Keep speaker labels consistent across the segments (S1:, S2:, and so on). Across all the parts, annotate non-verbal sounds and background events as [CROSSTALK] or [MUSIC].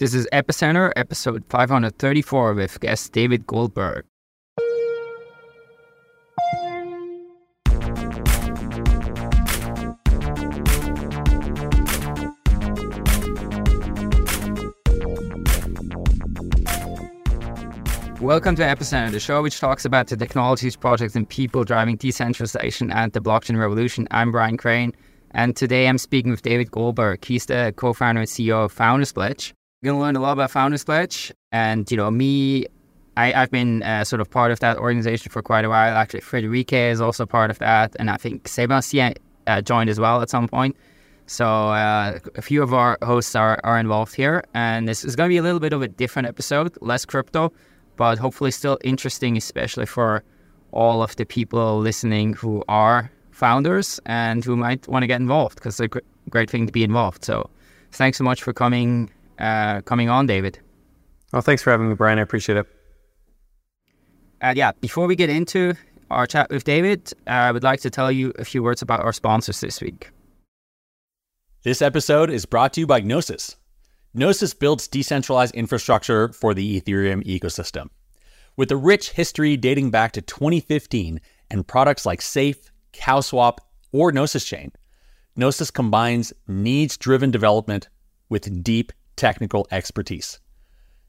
S1: This is Epicenter, episode 534 with guest David Goldberg. Welcome to Epicenter, the show which talks about the technologies, projects, and people driving decentralization and the blockchain revolution. I'm Brian Crain, and today I'm speaking with David Goldberg. He's the co-founder and CEO of Founders Pledge. We're going to learn a lot about Founders Pledge, and you know me. I, have been uh, sort of part of that organization for quite a while. Actually, Friederike is also part of that, and I think Sebastien uh, joined as well at some point. So uh, a few of our hosts are, are involved here, and this is going to be a little bit of a different episode, less crypto, but hopefully still interesting, especially for all of the people listening who are founders and who might want to get involved because it's a great thing to be involved. So thanks so much for coming uh, coming on, David.
S2: Well, thanks for having me, Brian. I appreciate it.
S1: Uh, yeah, before we get into our chat with David, uh, I would like to tell you a few words about our sponsors this week.
S3: This episode is brought to you by Gnosis. Gnosis builds decentralized infrastructure for the Ethereum ecosystem. With a rich history dating back to 2015 and products like Safe, CowSwap, or Gnosis Chain, Gnosis combines needs driven development with deep technical expertise.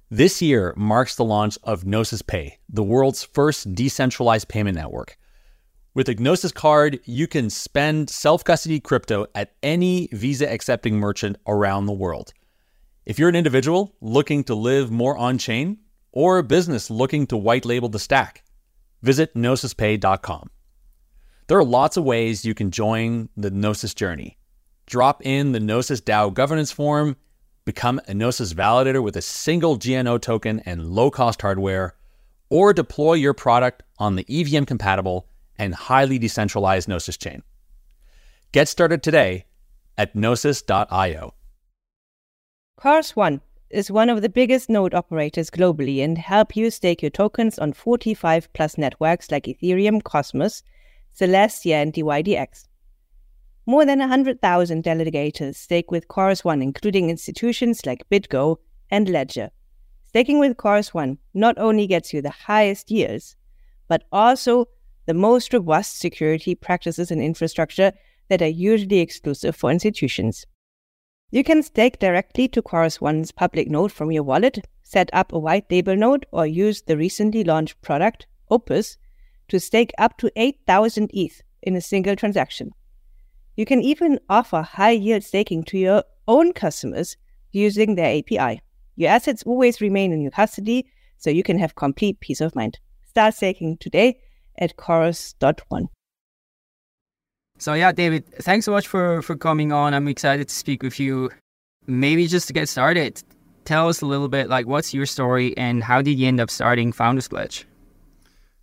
S3: This year marks the launch of Gnosis Pay, the world's first decentralized payment network. With a Gnosis card, you can spend self custody crypto at any Visa accepting merchant around the world. If you're an individual looking to live more on chain, or a business looking to white label the stack, visit gnosispay.com. There are lots of ways you can join the Gnosis journey. Drop in the Gnosis DAO governance form become a Gnosis validator with a single GNO token and low cost hardware, or deploy your product on the EVM compatible and highly decentralized Gnosis chain. Get started today at gnosis.io.
S4: Chorus One is one of the biggest node operators globally and help you stake your tokens on 45 plus networks like Ethereum, Cosmos, Celestia, and DYDX. More than 100,000 delegators stake with Chorus One, including institutions like BitGo and Ledger. Staking with Chorus One not only gets you the highest yields, but also the most robust security practices and infrastructure that are usually exclusive for institutions. You can stake directly to Chorus One's public node from your wallet, set up a white label node, or use the recently launched product, Opus, to stake up to 8,000 ETH in a single transaction. You can even offer high yield staking to your own customers using their API. Your assets always remain in your custody, so you can have complete peace of mind. Start staking today at chorus.one.
S1: So yeah, David, thanks so much for for coming on. I'm excited to speak with you. Maybe just to get started, tell us a little bit like what's your story and how did you end up starting Founders Pledge?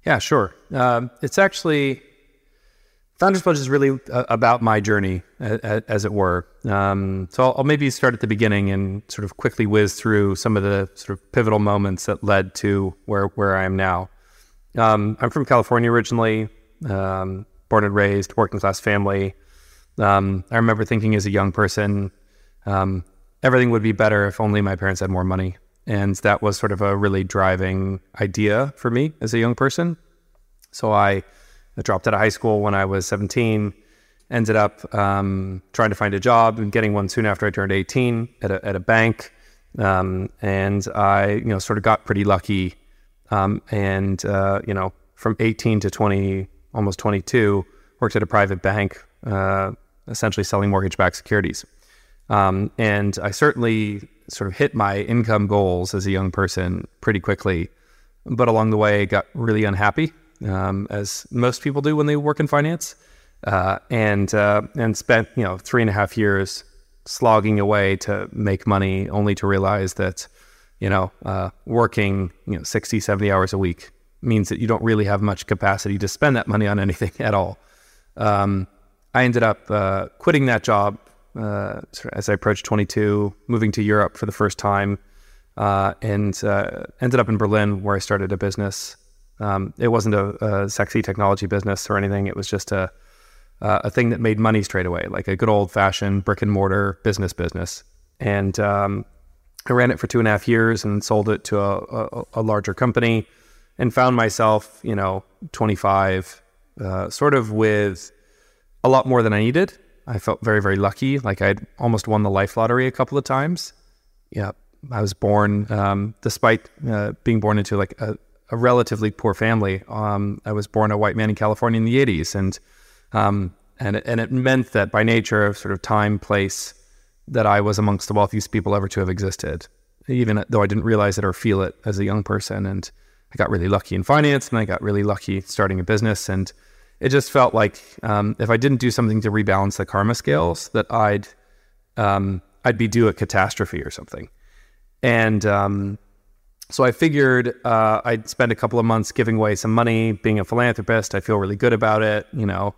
S2: Yeah, sure. Um, it's actually Founders Pledge is really uh, about my journey, as it were. Um, so I'll, I'll, maybe start at the beginning and sort of quickly whiz through some of the sort of pivotal moments that led to where where I am now. Um, I'm from California originally, um, born and raised, working class family. Um, I remember thinking as a young person, um, everything would be better if only my parents had more money, and that was sort of a really driving idea for me as a young person. So I I dropped out of high school when I was 17. Ended up um, trying to find a job and getting one soon after I turned 18 at a, at a bank. Um, and I, you know, sort of got pretty lucky. Um, and, uh, you know, from 18 to 20, almost 22, worked at a private bank, uh, essentially selling mortgage backed securities. Um, and I certainly sort of hit my income goals as a young person pretty quickly. But along the way, got really unhappy um, as most people do when they work in finance, uh, and uh, and spent you know three and a half years slogging away to make money, only to realize that you know uh, working you know 60, 70 hours a week means that you don't really have much capacity to spend that money on [LAUGHS] anything at all. Um, I ended up uh, quitting that job uh, as I approached 22, moving to Europe for the first time. Uh, and uh, ended up in Berlin where I started a business um, it wasn't a, a, sexy technology business or anything. It was just a uh, a thing that made money straight away, like a good old fashioned brick and mortar business business. And um, I ran it for two and a half years and sold it to a, a, a larger company and found myself, you know, 25, uh, sort of with a lot more than I needed. I felt very, very lucky. Like I'd almost won the life lottery a couple of times. Yeah. I was born, um, despite uh, being born into like a, a relatively poor family. Um, I was born a white man in California in the 80s. And, um, and, it, and it meant that by nature of sort of time, place, that I was amongst the wealthiest people ever to have existed, even though I didn't realize it or feel it as a young person. And I got really lucky in finance and I got really lucky starting a business. And it just felt like um, if I didn't do something to rebalance the karma scales, that I'd um, I'd be due a catastrophe or something. And um, so I figured uh, I'd spend a couple of months giving away some money, being a philanthropist. I feel really good about it, you know.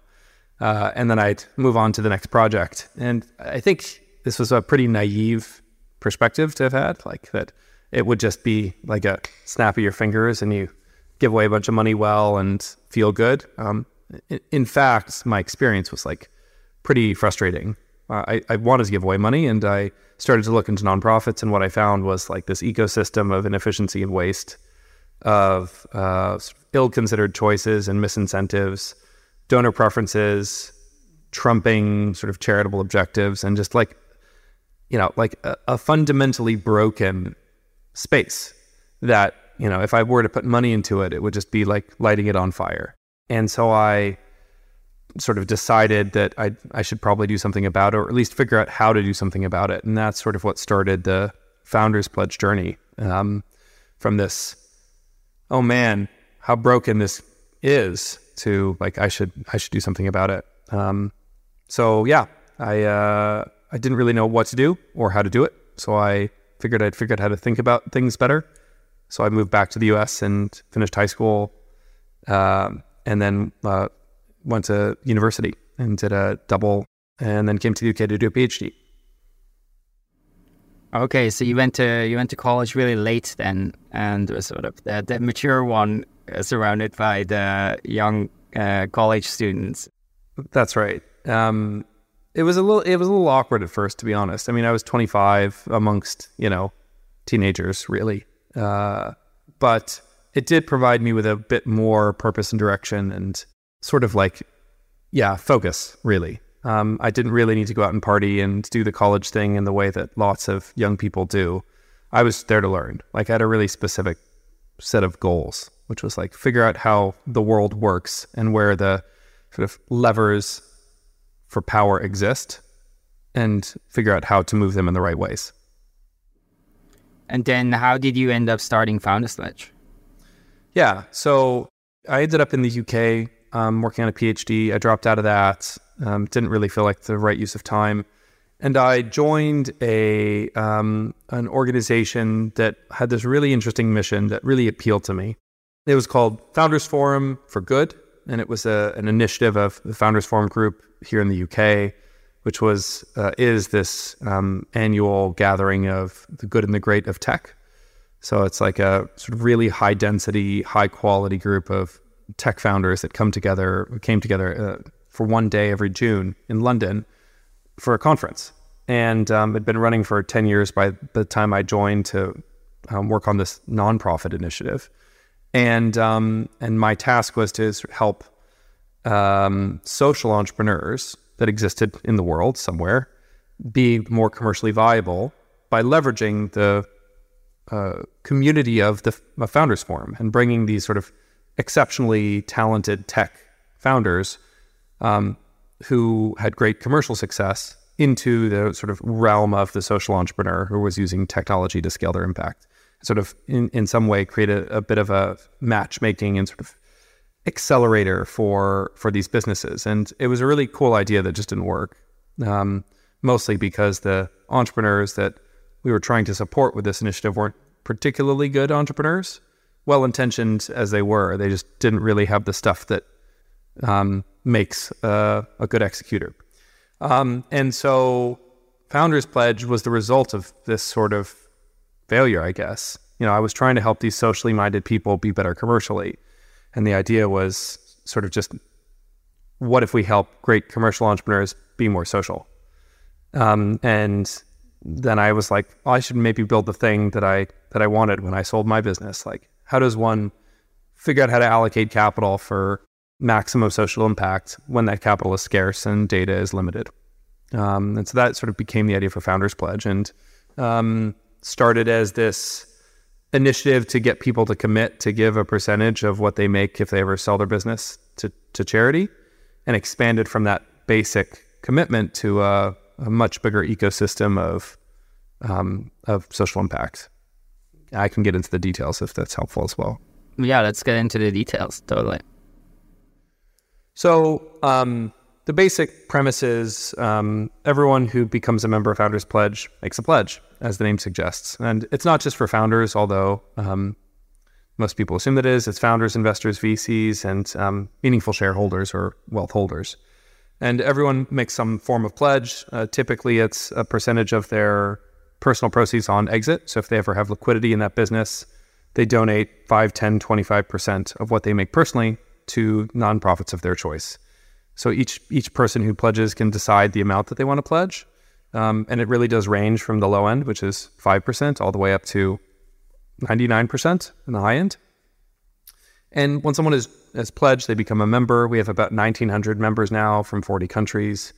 S2: Uh, and then I'd move on to the next project. And I think this was a pretty naive perspective to have had, like that it would just be like a snap of your fingers and you give away a bunch of money well and feel good. Um, in fact, my experience was like pretty frustrating. Uh, I, I wanted to give away money and I started to look into nonprofits. And what I found was like this ecosystem of inefficiency and waste, of uh, ill considered choices and misincentives, donor preferences, trumping sort of charitable objectives, and just like, you know, like a, a fundamentally broken space that, you know, if I were to put money into it, it would just be like lighting it on fire. And so I sort of decided that I I should probably do something about it, or at least figure out how to do something about it. And that's sort of what started the Founders Pledge journey. Um, from this, oh man, how broken this is, to like I should I should do something about it. Um, so yeah, I uh, I didn't really know what to do or how to do it. So I figured I'd figured out how to think about things better. So I moved back to the U.S. and finished high school. Um, and then uh, went to university and did a double, and then came to the UK to do a PhD.
S1: Okay, so you went to you went to college really late then, and was sort of the, the mature one surrounded by the young uh, college students.
S2: That's right. Um, it was a little it was a little awkward at first, to be honest. I mean, I was 25 amongst you know teenagers, really, uh, but it did provide me with a bit more purpose and direction and sort of like, yeah, focus, really. Um, I didn't really need to go out and party and do the college thing in the way that lots of young people do. I was there to learn. Like, I had a really specific set of goals, which was like figure out how the world works and where the sort of levers for power exist and figure out how to move them in the right ways.
S1: And then how did you end up starting Founders Pledge?
S2: Yeah. So I ended up in the UK um, working on a PhD. I dropped out of that. Um, didn't really feel like the right use of time. And I joined a um, an organization that had this really interesting mission that really appealed to me. It was called Founders Forum for Good, and it was a, an initiative of the Founders Forum Group here in the UK, which was uh, is this um, annual gathering of the good and the great of tech. So it's like a sort of really high density, high quality group of tech founders that come together, came together uh, for one day every June in London for a conference. And um, had been running for 10 years by the time I joined to um, work on this nonprofit initiative. And, um, and my task was to help um, social entrepreneurs that existed in the world somewhere be more commercially viable by leveraging the uh, community of the Founders Forum and bringing these sort of exceptionally talented tech founders um, who had great commercial success into the sort of realm of the social entrepreneur who was using technology to scale their impact. Sort of in, in some way create a, a bit of a matchmaking and sort of accelerator for for these businesses. And it was a really cool idea that just didn't work. Um, mostly because the entrepreneurs that we were trying to support with this initiative weren't particularly good entrepreneurs, well intentioned as they were. They just didn't really have the stuff that um, makes uh, a good executor. Um, and so, Founders Pledge was the result of this sort of failure, I guess. You know, I was trying to help these socially minded people be better commercially. And the idea was sort of just what if we help great commercial entrepreneurs be more social? Um, and then I was like, oh, I should maybe build the thing that I that I wanted when I sold my business. Like, how does one figure out how to allocate capital for maximum social impact when that capital is scarce and data is limited? Um, and so that sort of became the idea for Founders Pledge, and um, started as this initiative to get people to commit to give a percentage of what they make if they ever sell their business to, to charity, and expanded from that basic commitment to a, a much bigger ecosystem of um, of social impact. I can get into the details if that's helpful as well.
S1: Yeah, let's get into the details. Totally.
S2: So um, the basic premise is um, everyone who becomes a member of Founders Pledge makes a pledge, as the name suggests, and it's not just for founders, although um, most people assume that it is. It's founders, investors, VCs, and um, meaningful shareholders or wealth holders. And everyone makes some form of pledge. Uh, typically, it's a percentage of their personal proceeds on exit. So if they ever have liquidity in that business, they donate 5, 10, 25% of what they make personally to nonprofits of their choice. So each each person who pledges can decide the amount that they want to pledge. Um, and it really does range from the low end, which is 5%, all the way up to 99% in the high end. And when someone is, has pledged, they become a member. We have about 1,900 members now from 40 countries.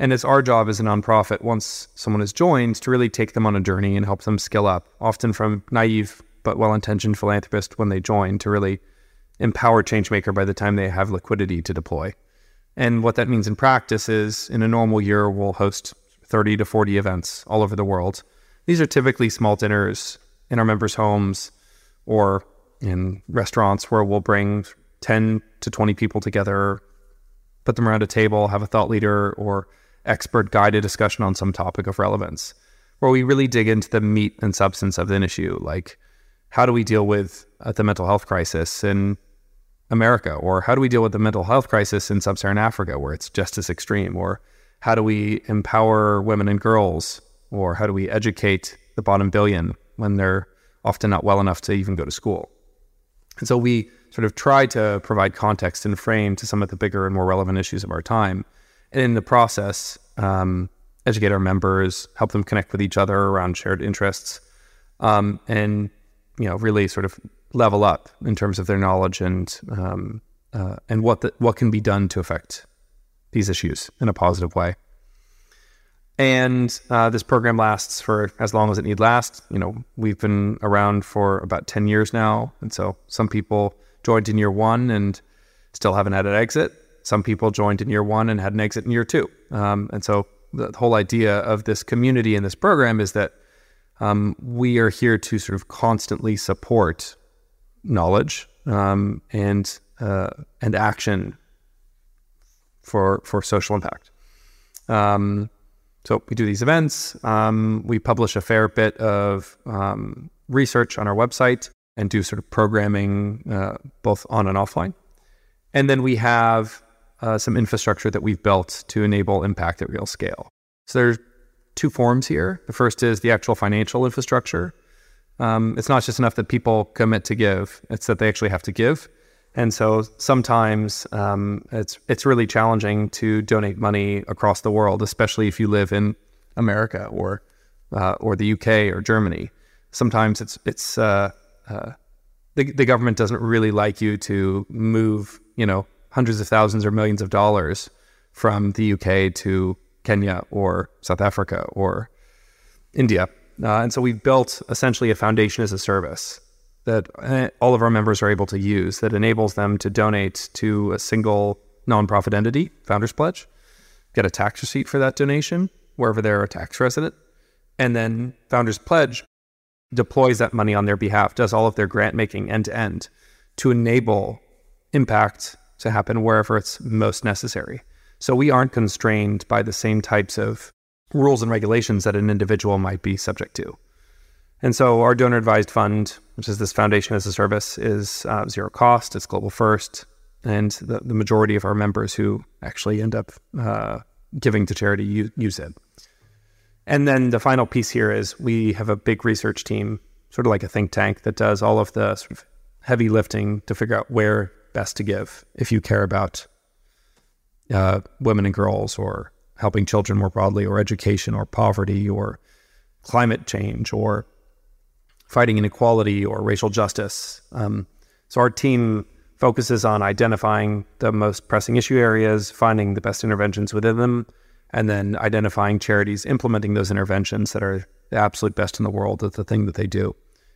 S2: And it's our job as a nonprofit, once someone has joined, to really take them on a journey and help them skill up, often from naive but well intentioned philanthropists when they join, to really empower Changemaker by the time they have liquidity to deploy. And what that means in practice is in a normal year, we'll host 30 to 40 events all over the world. These are typically small dinners in our members' homes or in restaurants where we'll bring 10 to 20 people together, put them around a table, have a thought leader or expert guided discussion on some topic of relevance, where we really dig into the meat and substance of an issue, like how do we deal with uh, the mental health crisis in America, or how do we deal with the mental health crisis in sub-Saharan Africa, where it's just as extreme, or how do we empower women and girls, or how do we educate the bottom billion when they're often not well enough to even go to school? And so we sort of try to provide context and frame to some of the bigger and more relevant issues of our time. And in the process, um, educate our members, help them connect with each other around shared interests, um, and you know really sort of level up in terms of their knowledge and um, uh, and what the, what can be done to affect these issues in a positive way. And uh, this program lasts for as long as it need last. You know, we've been around for about ten years now, and so some people joined in year one and still haven't had an exit. Some people joined in year one and had an exit in year two. Um, and so the whole idea of this community and this program is that um, we are here to sort of constantly support knowledge um, and uh, and action for for social impact. Um, so we do these events. Um, we publish a fair bit of um, research on our website and do sort of programming uh, both on and offline. And then we have uh, some infrastructure that we've built to enable impact at real scale. So there's two forms here. The first is the actual financial infrastructure. Um, it's not just enough that people commit to give; it's that they actually have to give. And so sometimes um, it's it's really challenging to donate money across the world, especially if you live in America or uh, or the UK or Germany. Sometimes it's it's uh, uh, the the government doesn't really like you to move, you know, hundreds of thousands or millions of dollars from the UK to Kenya or South Africa or India. Uh, and so we've built essentially a foundation as a service that uh, all of our members are able to use that enables them to donate to a single nonprofit entity, Founders Pledge, get a tax receipt for that donation wherever they're a tax resident. And then Founders Pledge deploys that money on their behalf, does all of their grant making end to end to enable impact to happen wherever it's most necessary. So we aren't constrained by the same types of rules and regulations that an individual might be subject to. And so our donor advised fund, which is this foundation as a service, is uh, zero cost. It's global first. And the, the majority of our members who actually end up uh, giving to charity use, it. And then the final piece here is we have a big research team, sort of like a think tank, that does all of the sort of heavy lifting to figure out where best to give if you care about uh, women and girls or helping children more broadly or education or poverty or climate change or fighting inequality or racial justice. Um, so our team focuses on identifying the most pressing issue areas, finding the best interventions within them, and then identifying charities implementing those interventions that are the absolute best in the world at the thing that they do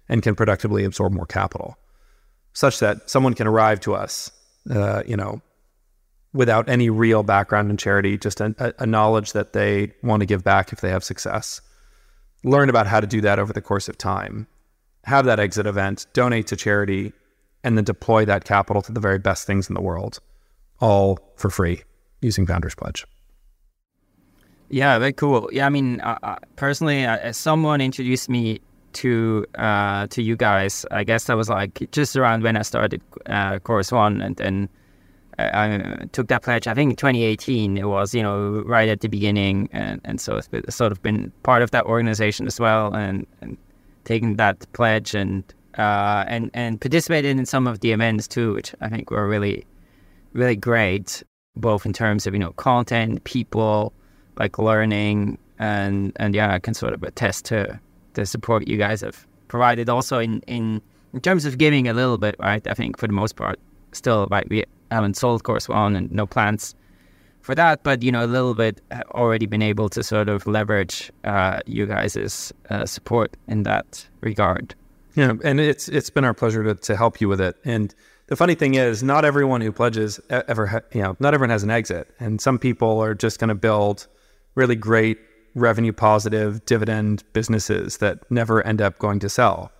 S2: and can productively absorb more capital, such that someone can arrive to us, uh, you know, without any real background in charity, just a, a knowledge that they want to give back if they have success. Learn about how to do that over the course of time, have that exit event, donate to charity, and then deploy that capital to the very best things in the world, all for free using Founders Pledge.
S1: Yeah, very cool. Yeah, I mean, uh, uh personally, uh, someone introduced me to uh, to you guys. I guess that was like just around when I started uh, One, and then I took that pledge. I think 2018. It was you know right at the beginning, and, and so it's sort of been part of that organization as well, and, and taking that pledge and uh, and and participated in some of the events too, which I think were really really great, both in terms of you know content, people, like learning, and and yeah, I can sort of attest to the support you guys have provided. Also in in in terms of giving a little bit, right? I think for the most part, still right. We haven't sold Chorus One and no plans for that, but you know a little bit already been able to sort of leverage uh, you guys' uh, support in that regard.
S2: Yeah, and it's it's been our pleasure to, to help you with it. And the funny thing is, not everyone who pledges ever, ha- you know, not everyone has an exit, and some people are just going to build really great revenue positive dividend businesses that never end up going to sell.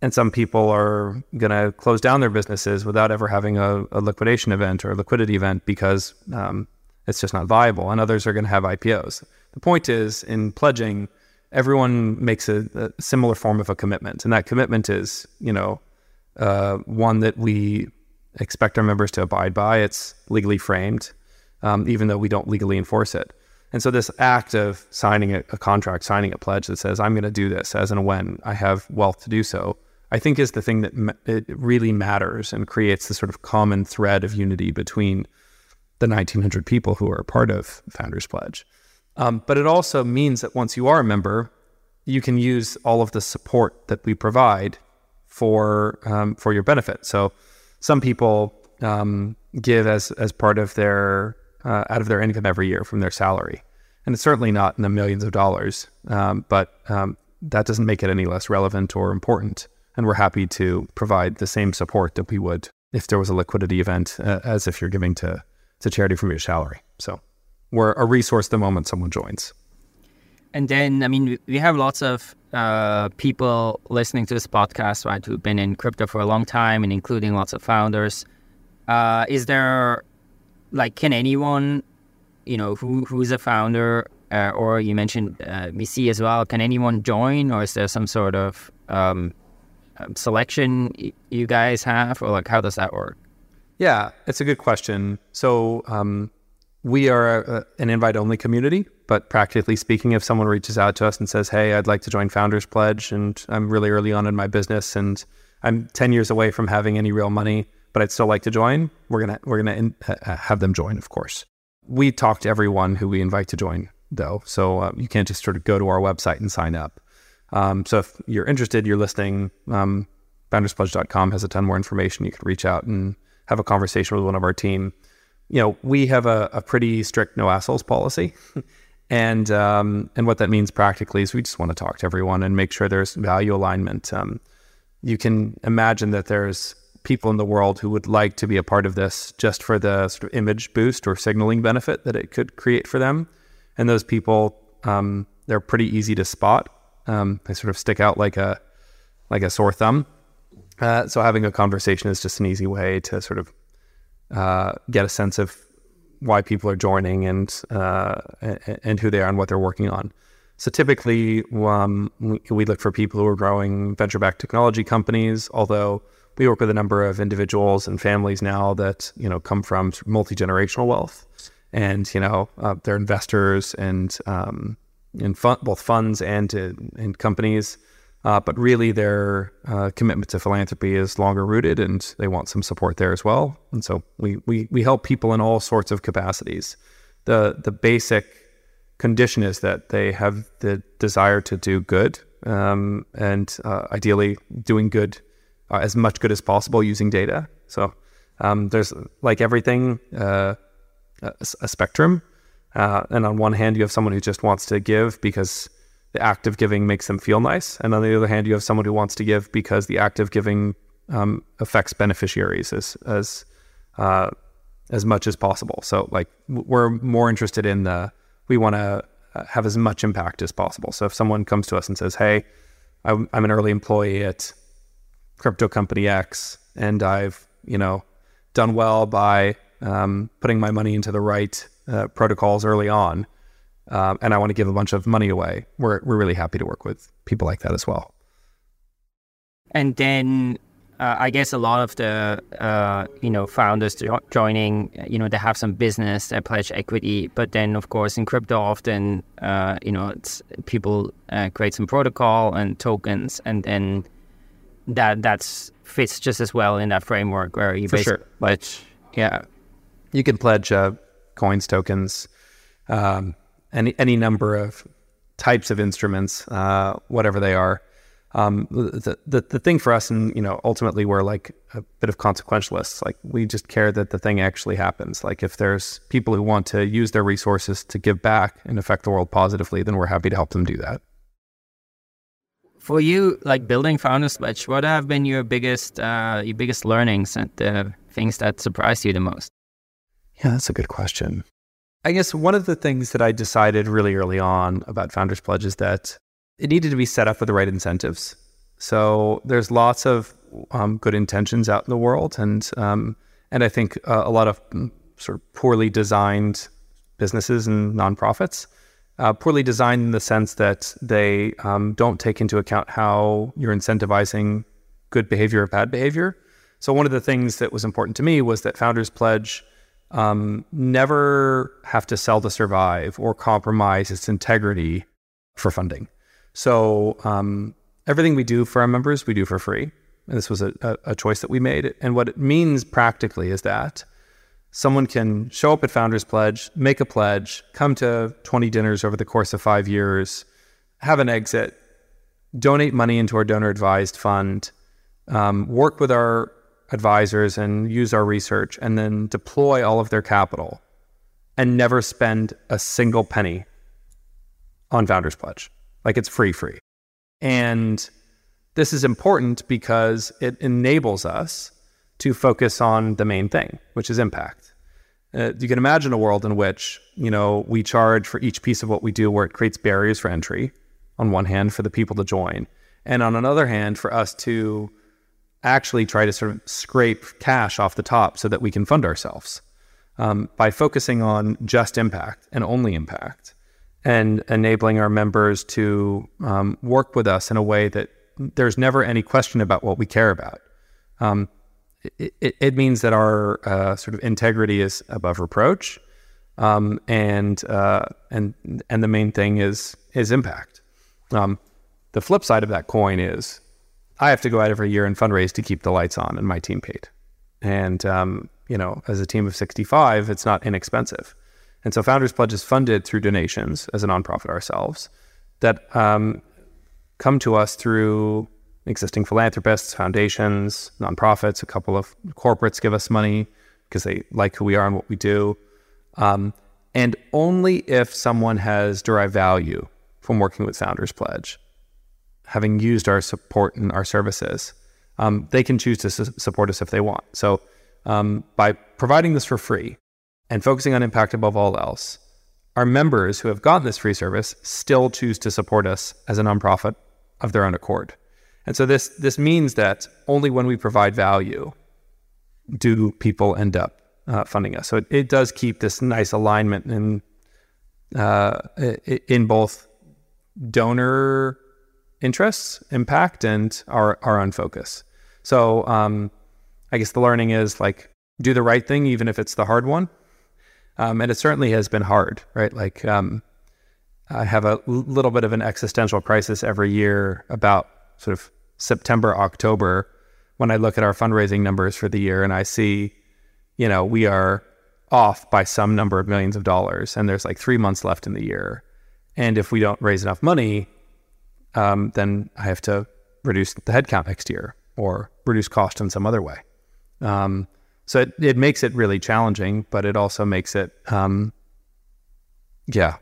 S2: And some people are going to close down their businesses without ever having a, a liquidation event or a liquidity event because um, it's just not viable. And others are going to have IPOs. The point is, in pledging, everyone makes a, a similar form of a commitment. And that commitment is, you know, uh, one that we expect our members to abide by. It's legally framed, um, even though we don't legally enforce it. And so this act of signing a, a contract, signing a pledge that says, I'm going to do this as and when I have wealth to do so, I think is the thing that ma- it really matters and creates the sort of common thread of unity between the 1900 people who are part of Founders Pledge. Um, but it also means that once you are a member, you can use all of the support that we provide for um, for your benefit. So some people um, give as as part of their uh, out of their income every year from their salary. And it's certainly not in the millions of dollars, um, but um, that doesn't make it any less relevant or important. And we're happy to provide the same support that we would if there was a liquidity event, uh, as if you're giving to, to charity from your salary. So we're a resource the moment someone joins.
S1: And then, I mean, we have lots of uh, people listening to this podcast, right, who've been in crypto for a long time, and including lots of founders. Uh, is there like can anyone you know who who's a founder uh, or you mentioned uh, VC as well can anyone join or is there some sort of um, um selection you guys have or like how does that work?
S2: Yeah it's a good question. So um, we are a, an invite only community but practically speaking if someone reaches out to us and says hey i'd like to join founders pledge and i'm really early on in my business and i'm 10 years away from having any real money but I'd still like to join, we're gonna we're gonna in, uh, have them join, of course. We talk to everyone who we invite to join, though, so uh, you can't just sort of go to our website and sign up. Um, so if you're interested, you're listening. Um, founderspledge.com has a ton more information. You can reach out and have a conversation with one of our team. You know, we have a, a pretty strict no assholes policy. [LAUGHS] and um, and what that means practically is we just want to talk to everyone and make sure there's value alignment. Um, you can imagine that there's people in the world who would like to be a part of this just for the sort of image boost or signaling benefit that it could create for them. And those people, um, they're pretty easy to spot. Um, they sort of stick out like a like a sore thumb. Uh, so having a conversation is just an easy way to sort of uh, get a sense of why people are joining and uh, and who they are and what they're working on. So typically, um, we look for people who are growing venture-backed technology companies. Although we work with a number of individuals and families now that you know come from multi generational wealth, and you know uh, they're investors and um, in fun- both funds and in companies. Uh, but really, their uh, commitment to philanthropy is longer rooted, and they want some support there as well. And so we we we help people in all sorts of capacities. The the basic condition is that they have the desire to do good um, and uh, ideally doing good uh, as much good as possible using data. So um, there's like everything uh, a, a, spectrum, uh, and on one hand you have someone who just wants to give because the act of giving makes them feel nice, and on the other hand you have someone who wants to give because the act of giving um, affects beneficiaries as as uh, as much as possible. So like we're more interested in the we want to uh, have as much impact as possible. So if someone comes to us and says, "Hey, I'm, I'm an early employee at crypto company X, and I've you know done well by um, putting my money into the right uh, protocols early on, um, and I want to give a bunch of money away," we're we're really happy to work with people like that as well.
S1: And then uh, I guess a lot of the uh, you know founders joining, you know, they have some business, they pledge equity, but then of course in crypto often, uh, you know, people uh, create some protocol and tokens, and then that that's fits just as well in that framework where you
S2: For
S1: basically
S2: sure.
S1: pledge, yeah,
S2: you can pledge uh, coins, tokens, um, any any number of types of instruments, uh, whatever they are um, the, the the thing for us, and you know, ultimately we're like a bit of consequentialists. Like we just care that the thing actually happens. Like if there's people who want to use their resources to give back and affect the world positively, then we're happy to help them do that.
S1: For you, like building Founders Pledge, what have been your biggest uh, your biggest learnings and the things that surprised you the most?
S2: Yeah, that's a good question. I guess one of the things that I decided really early on about Founders Pledge is that it needed to be set up with the right incentives. So there's lots of um, good intentions out in the world, and um, and I think uh, a lot of mm, sort of poorly designed businesses and nonprofits, uh, poorly designed in the sense that they um, don't take into account how you're incentivizing good behavior or bad behavior. So one of the things that was important to me was that Founders Pledge um, never have to sell to survive or compromise its integrity for funding. So um, everything we do for our members, we do for free. And this was a, a, a choice that we made. And what it means practically is that someone can show up at Founders Pledge, make a pledge, come to 20 dinners over the course of five years, have an exit, donate money into our donor advised fund, um, work with our advisors and use our research, and then deploy all of their capital and never spend a single penny on Founders Pledge. Like it's free, free. And this is important because it enables us to focus on the main thing, which is impact. Uh, you can imagine a world in which, you know, we charge for each piece of what we do where it creates barriers for entry on one hand for the people to join. And on another hand, for us to actually try to sort of scrape cash off the top so that we can fund ourselves um, by focusing on just impact and only impact and enabling our members to um, work with us in a way that there's never any question about what we care about. Um, it, it, means that our uh, sort of integrity is above reproach, um, and uh, and and the main thing is is impact. Um, the flip side of that coin is I have to go out every year and fundraise to keep the lights on and my team paid. And um, you know, as a team of 65, it's not inexpensive. And so Founders Pledge is funded through donations as a nonprofit ourselves that um, come to us through existing philanthropists, foundations, nonprofits. A couple of corporates give us money because they like who we are and what we do. Um, and only if someone has derived value from working with Founders Pledge, having used our support and our services, um, they can choose to su- support us if they want. So um, by providing this for free, and focusing on impact above all else, our members who have gotten this free service still choose to support us as a nonprofit of their own accord. And so this this means that only when we provide value do people end up uh, funding us. So it, it, does keep this nice alignment in uh, in both donor interests, impact, and our our own focus. So um, I guess the learning is like do the right thing, even if it's the hard one. Um, and it certainly has been hard, right? Like, um, I have a little bit of an existential crisis every year about sort of September, October, when I look at our fundraising numbers for the year and I see, you know, we are off by some number of millions of dollars and there's like three months left in the year. And if we don't raise enough money, um, then I have to reduce the headcount next year or reduce cost in some other way. Um, so it, it makes it really challenging, but it also makes it, um, yeah,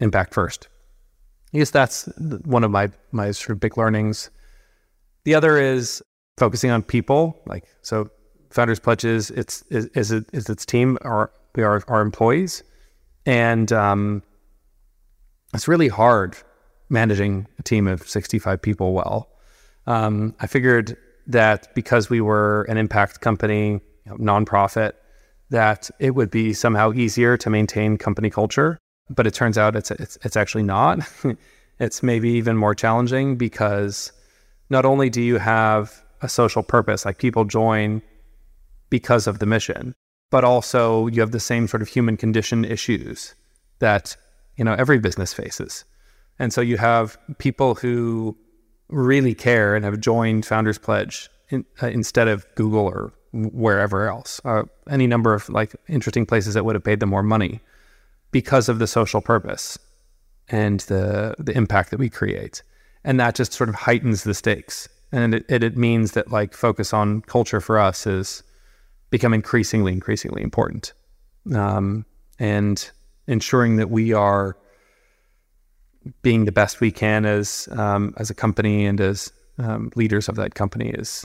S2: impact first. I guess that's one of my my sort of big learnings. The other is focusing on people. Like so, Founders Pledges, it's is is, it, is its team our we are our employees, and um, it's really hard managing a team of sixty five people well. Um, I figured that because we were an impact company, you know, nonprofit, that it would be somehow easier to maintain company culture but it turns out it's it's, it's actually not. [LAUGHS] it's maybe even more challenging because not only do you have a social purpose, like people join because of the mission, but also you have the same sort of human condition issues that you know every business faces. And so you have people who really care and have joined Founders Pledge in, uh, instead of Google or wherever else, uh, any number of like interesting places that would have paid them more money because of the social purpose and the the impact that we create. And that just sort of heightens the stakes. And it, it, it means that like focus on culture for us is become increasingly, increasingly important. Um, and ensuring that we are being the best we can as um, as a company and as um, leaders of that company is.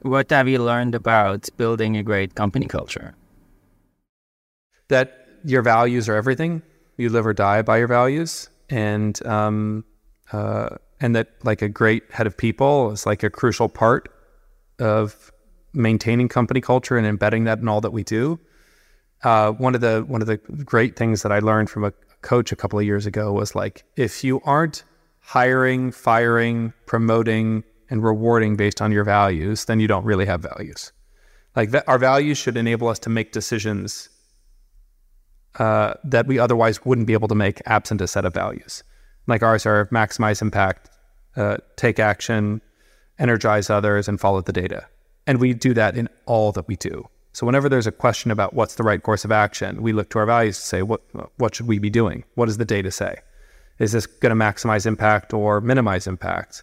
S1: What have you learned about building a great company culture?
S2: That your values are everything. You live or die by your values, and um, uh, and that like a great head of people is like a crucial part of maintaining company culture and embedding that in all that we do. Uh, one of the one of the great things that I learned from a coach a couple of years ago was like if you aren't hiring, firing, promoting, and rewarding based on your values, then you don't really have values. Like that, our values should enable us to make decisions uh, that we otherwise wouldn't be able to make absent a set of values. Like ours are maximize impact, uh, take action, energize others, and follow the data. And we do that in all that we do. So whenever there's a question about what's the right course of action, we look to our values to say, what what should we be doing? What does the data say? Is this going to maximize impact or minimize impact?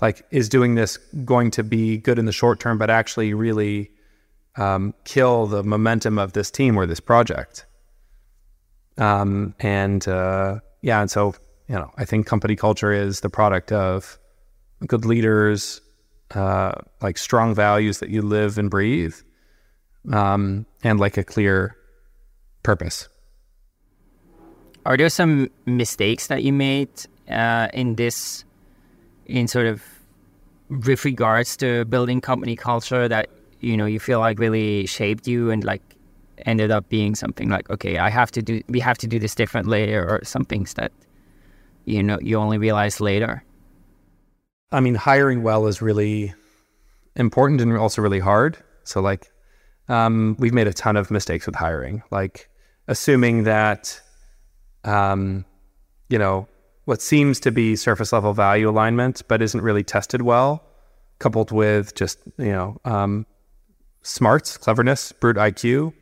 S2: Like, is doing this going to be good in the short term, but actually really um, kill the momentum of this team or this project? Um, and uh, yeah, and so you know, I think company culture is the product of good leaders, uh, like strong values that you live and breathe, um, and like a clear purpose.
S1: Are there some mistakes that you made uh, in this, in sort of with regards to building company culture that you know you feel like really shaped you and like ended up being something like, okay, I have to do, we have to do this differently, or some things that you know you only realize later.
S2: I mean, hiring well is really important and also really hard. So, like, um, we've made a ton of mistakes with hiring, like assuming that, um, you know, what seems to be surface level value alignment, but isn't really tested well, coupled with just you know um, smarts, cleverness, brute IQ,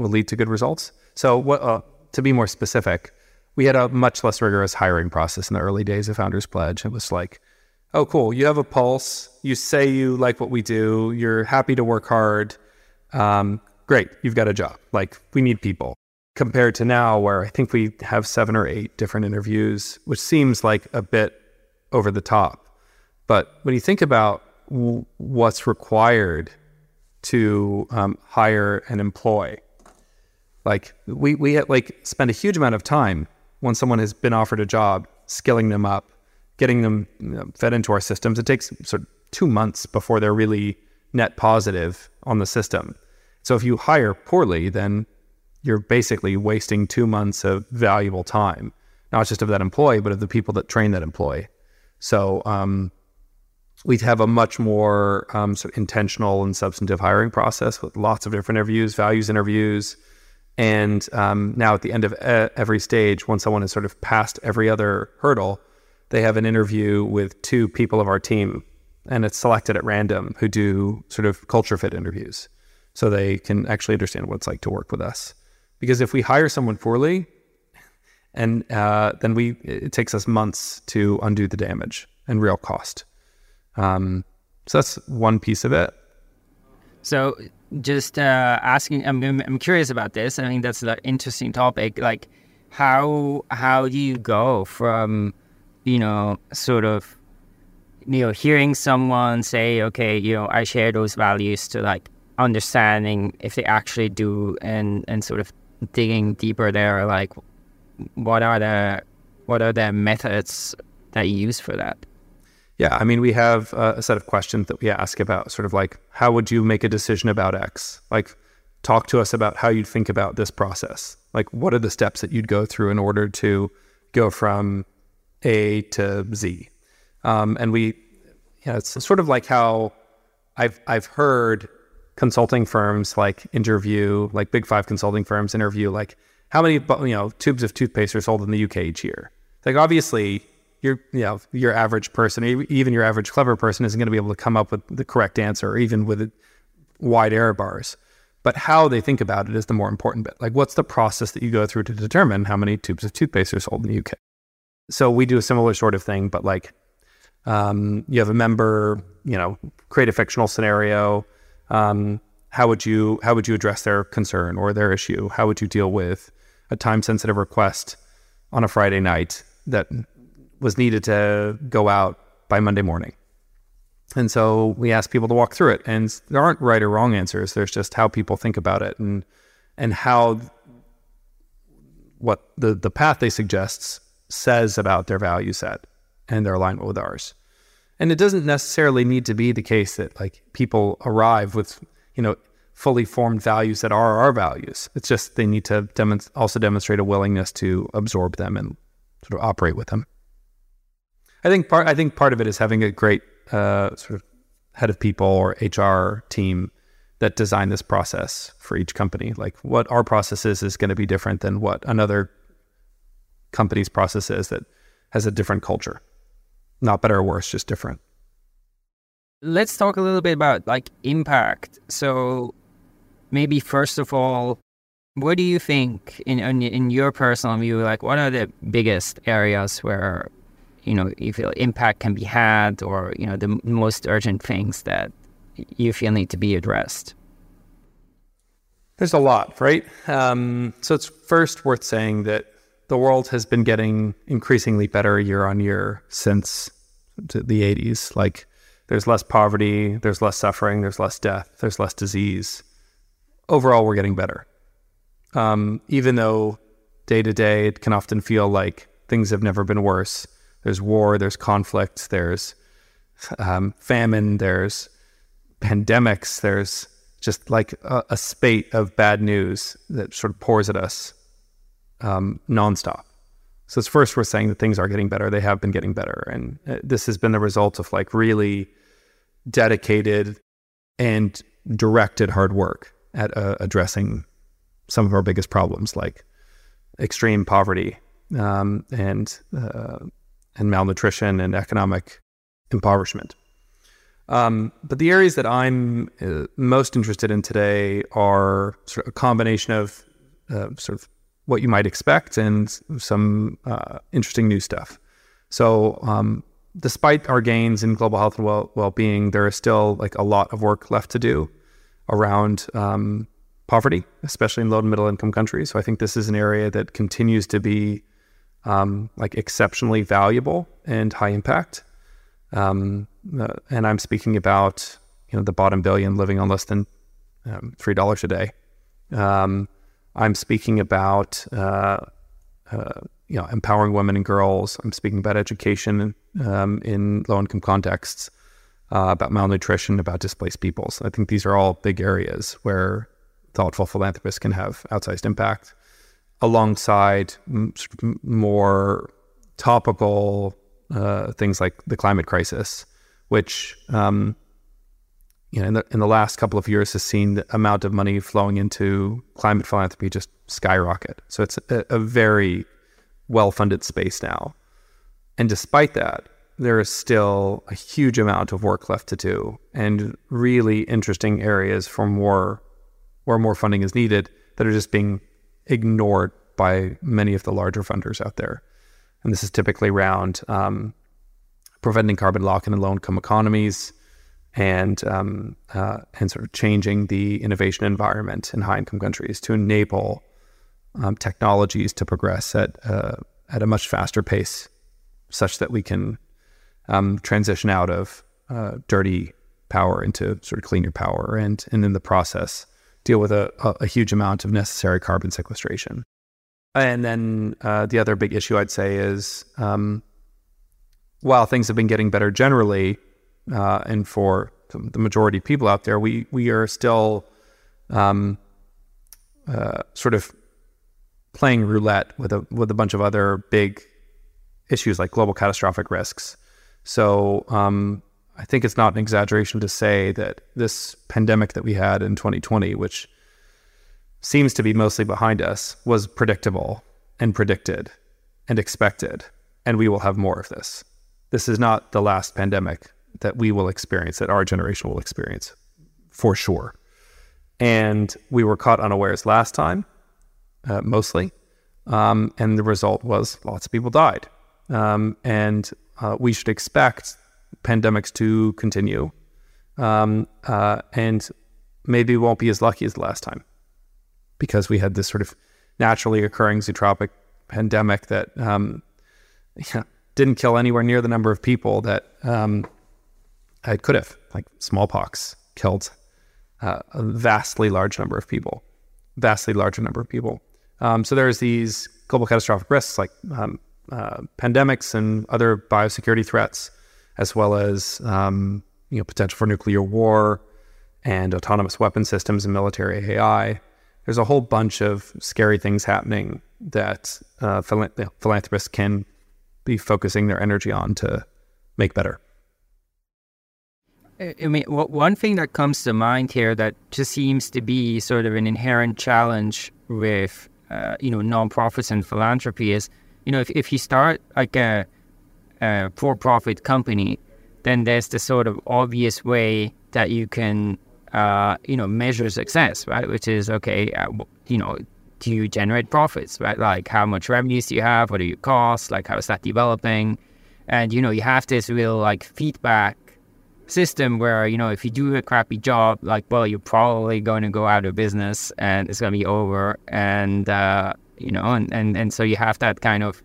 S2: will lead to good results. So, what, uh, to be more specific, we had a much less rigorous hiring process in the early days of Founders Pledge. It was like, oh, cool, you have a pulse. You say you like what we do. You're happy to work hard. Um, great, you've got a job. Like, we need people. Compared to now, where I think we have seven or eight different interviews, which seems like a bit over the top. But when you think about what's required to um, hire and employ, like we we like spend a huge amount of time when someone has been offered a job, skilling them up, getting them you know, fed into our systems. It takes sort of two months before they're really net positive on the system. So if you hire poorly, then you're basically wasting two months of valuable time, not just of that employee, but of the people that train that employee. So um, we'd have a much more um, sort of intentional and substantive hiring process with lots of different interviews, values interviews, and um, now at the end of every stage, when someone has sort of passed every other hurdle, they have an interview with two people of our team, and it's selected at random who do sort of culture fit interviews, so they can actually understand what it's like to work with us. Because if we hire someone poorly, and uh, then we it takes us months to undo the damage and real cost. Um, so that's one piece of it.
S1: So just uh, asking, I'm, I'm curious about this. I mean, that's an interesting topic. Like, how how do you go from, you know, sort of, you know, hearing someone say, okay, you know, I share those values, to like understanding if they actually do, and and sort of digging deeper there, like, what are the what are the methods that you use for that?
S2: Yeah, I mean, we have uh, a set of questions that we ask about sort of like, how would you make a decision about X? Like, talk to us about how you'd think about this process. Like, what are the steps that you'd go through in order to go from A to Z? Um, and we, yeah, it's sort of like how I've I've heard consulting firms like interview, like big five consulting firms interview, like how many you know tubes of toothpaste are sold in the UK each year. Like, obviously, your you know your average person, even your average clever person, isn't going to be able to come up with the correct answer, even with wide error bars. But how they think about it is the more important bit. Like, what's the process that you go through to determine how many tubes of toothpaste are sold in the UK? So we do a similar sort of thing, but like, um, you have a member, you know, create a fictional scenario. Um, how would you how would you address their concern or their issue? How would you deal with a time sensitive request on a Friday night that was needed to go out by Monday morning. And so we asked people to walk through it. And there aren't right or wrong answers. There's just how people think about it and and how what the, the path they suggest says about their value set and their alignment with ours. And it doesn't necessarily need to be the case that like people arrive with, you know, fully formed values that are our values. It's just they need to also demonstrate a willingness to absorb them and sort of operate with them. I think part I think part of it is having a great uh, sort of head of people or HR team that design this process for each company. Like what our process is is going to be different than what another company's process is that has a different culture. Not better or worse, just different.
S1: Let's talk a little bit about like impact. So maybe first of all, what do you think in in your personal view like what are the biggest areas where you know you feel impact can be had or you know the most urgent things that you feel need to be addressed.
S2: There's a lot right? Um, so it's first worth saying that the world has been getting increasingly better year on year since the 80s like there's less poverty there's less suffering there's less death there's less disease. Overall we're getting better. Um, even though day to day it can often feel like things have never been worse there's war, there's conflict, there's um, famine, there's pandemics, there's just like a, a, spate of bad news that sort of pours at us um, nonstop. So it's first we're saying that things are getting better. They have been getting better, and uh, this has been the result of like really dedicated and directed hard work at uh, addressing some of our biggest problems, like extreme poverty um, and uh, and malnutrition and economic impoverishment. Um, but the areas that I'm uh, most interested in today are sort of a combination of uh, sort of what you might expect and some uh, interesting new stuff. So, um, despite our gains in global health and well being, there is still like a lot of work left to do around um, poverty, especially in low and middle income countries. So, I think this is an area that continues to be um, like exceptionally valuable and high impact. Um, uh, and I'm speaking about you know the bottom billion living on less than um, three dollars a day. Um, I'm speaking about uh, uh, you know empowering women and girls. I'm speaking about education um, in low income contexts, uh, about malnutrition, about displaced peoples. I think these are all big areas where thoughtful philanthropists can have outsized impact alongside more topical uh, things like the climate crisis, which um, you know in the, in the last couple of years has seen the amount of money flowing into climate philanthropy just skyrocket. So it's a, a very well-funded space now, and despite that, there is still a huge amount of work left to do, and really interesting areas for more where more funding is needed that are just being ignored by many of the larger funders out there. And this is typically around um, preventing carbon lock-in and low-income economies, and um, uh, and sort of changing the innovation environment in high-income countries to enable um, technologies to progress at uh, at a much faster pace, such that we can um, transition out of uh, dirty power into sort of cleaner power, and and in the process deal with a, a, huge amount of necessary carbon sequestration. And then uh, the other big issue I'd say is um, while things have been getting better generally, uh, and for the majority of people out there, we we are still um, uh, sort of playing roulette with a with a bunch of other big issues like global catastrophic risks. So um, I think it's not an exaggeration to say that this pandemic that we had in 2020, which seems to be mostly behind us, was predictable and predicted and expected, and we will have more of this. This is not the last pandemic that we will experience, that our generation will experience, for sure. And we were caught unawares last time, uh, mostly, um, and the result was lots of people died. Um, and uh, we should expect pandemics to continue. Um, uh, and maybe won't be as lucky as the last time because we had this sort of naturally occurring zootropic pandemic that um, [LAUGHS] yeah, didn't kill anywhere near the number of people that um, it could have. Like smallpox killed uh, a vastly large number of people, vastly larger number of people. Um, so there's these global catastrophic risks like um, uh, pandemics and other biosecurity threats as well as um, you know potential for nuclear war and autonomous weapon systems and military AI. There's a whole bunch of scary things happening that uh, philanthropists can be focusing their energy on to make better.
S1: I mean, one thing that comes to mind here that just seems to be sort of an inherent challenge with, uh, you know, nonprofits and philanthropy is, you know, if, if you start like a a for-profit company, then there's the sort of obvious way that you can, uh, you know, measure success, right? Which is okay, uh, you know, do you generate profits, right? Like how much revenues do you have? What are your costs? Like how is that developing? And you know, you have this real like feedback system where you know if you do a crappy job, like well, you're probably going to go out of business and it's going to be over, and uh, you know, and, and and so you have that kind of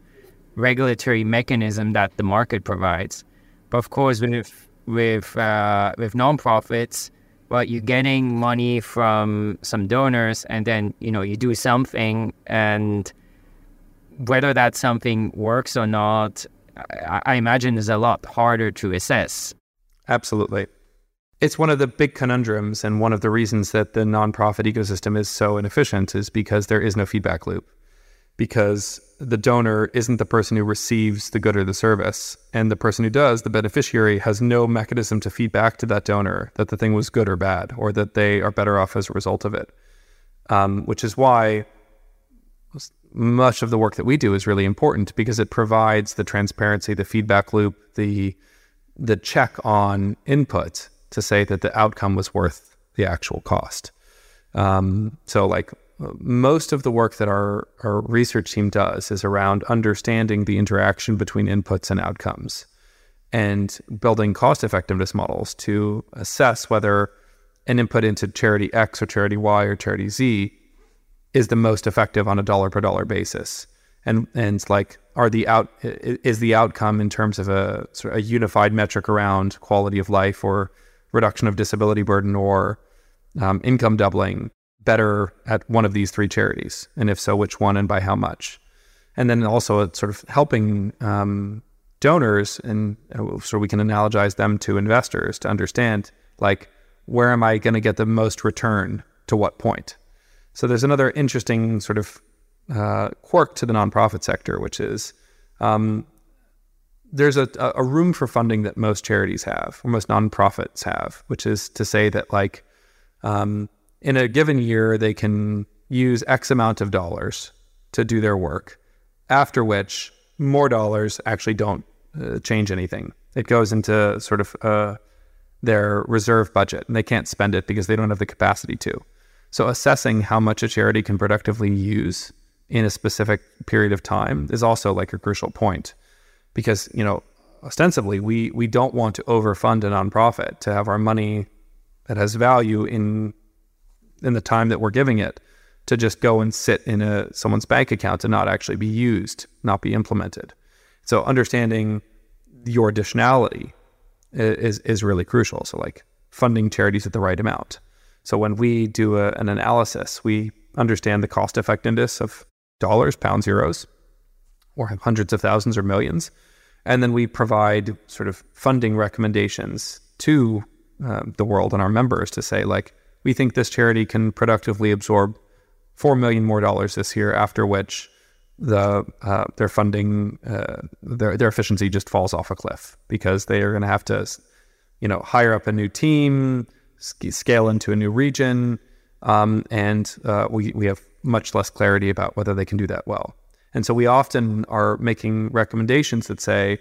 S1: regulatory mechanism that the market provides. But of course, with with uh, with nonprofits, well, you're getting money from some donors, and then you know you do something, and whether that something works or not, I, I imagine is a lot harder to assess.
S2: Absolutely. It's one of the big conundrums, and one of the reasons that the nonprofit ecosystem is so inefficient is because there is no feedback loop because the donor isn't the person who receives the good or the service. And the person who does, the beneficiary, has no mechanism to feed back to that donor that the thing was good or bad, or that they are better off as a result of it. Um, which is why much of the work that we do is really important because it provides the transparency, the feedback loop, the the check on input to say that the outcome was worth the actual cost. Um, so, like most of the work that our, our research team does is around understanding the interaction between inputs and outcomes and building cost effectiveness models to assess whether an input into charity X or charity Y or charity Z is the most effective on a dollar per dollar basis. And and like are the out is the outcome in terms of a sort of a unified metric around quality of life or reduction of disability burden or um, income doubling better at one of these three charities? And if so, which one and by how much? And then also sort of helping um, donors and uh, so we can analogize them to investors to understand like where am I going to get the most return to what point? So there's another interesting sort of uh, quirk to the nonprofit sector, which is um, there's a, a room for funding that most charities have, or most nonprofits have, which is to say that like um, in a given year, they can use X amount of dollars to do their work, after which more dollars actually don't uh, change anything. It goes into sort of uh, their reserve budget and they can't spend it because they don't have the capacity to. So, assessing how much a charity can productively use in a specific period of time is also like a crucial point because you know ostensibly we we don't want to overfund a nonprofit to have our money that has value in in the time that we're giving it to just go and sit in a someone's bank account and not actually be used, not be implemented. So understanding your additionality is is really crucial. So like funding charities at the right amount. So when we do a, an analysis, we understand the cost effectiveness of dollars, pounds, euros, or hundreds of thousands or millions, and then we provide sort of funding recommendations to uh, the world and our members to say like we think this charity can productively absorb four million more dollars this year. After which the uh, their funding uh, their their efficiency just falls off a cliff because they are going to have to you know hire up a new team, scale into a new region, um, and uh, we we have much less clarity about whether they can do that well. And so we often are making recommendations that say,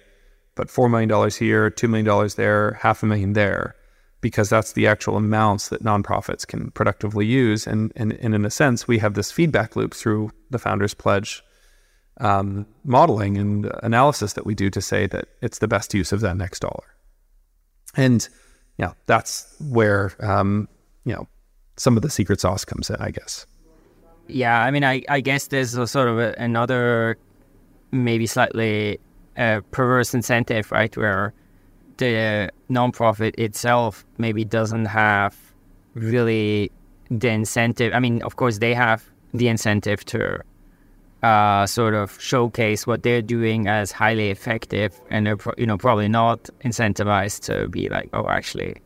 S2: but $4 million here, $2 million there, half a million there, because that's the actual amounts that nonprofits can productively use. And, and, and in a sense, we have this feedback loop through the Founders Pledge um, modeling and analysis that we do to say that it's the best use of that next dollar. And yeah, that's where, um, you know, some of the secret sauce comes in, I guess.
S1: Yeah, I mean, I, I guess there's a sort of a, another maybe slightly uh, perverse incentive, right, where the nonprofit itself maybe doesn't have really the incentive. I mean, of course, they have the incentive to uh, sort of showcase what they're doing as highly effective, and they're pro- you know probably not incentivized to be like, oh, actually,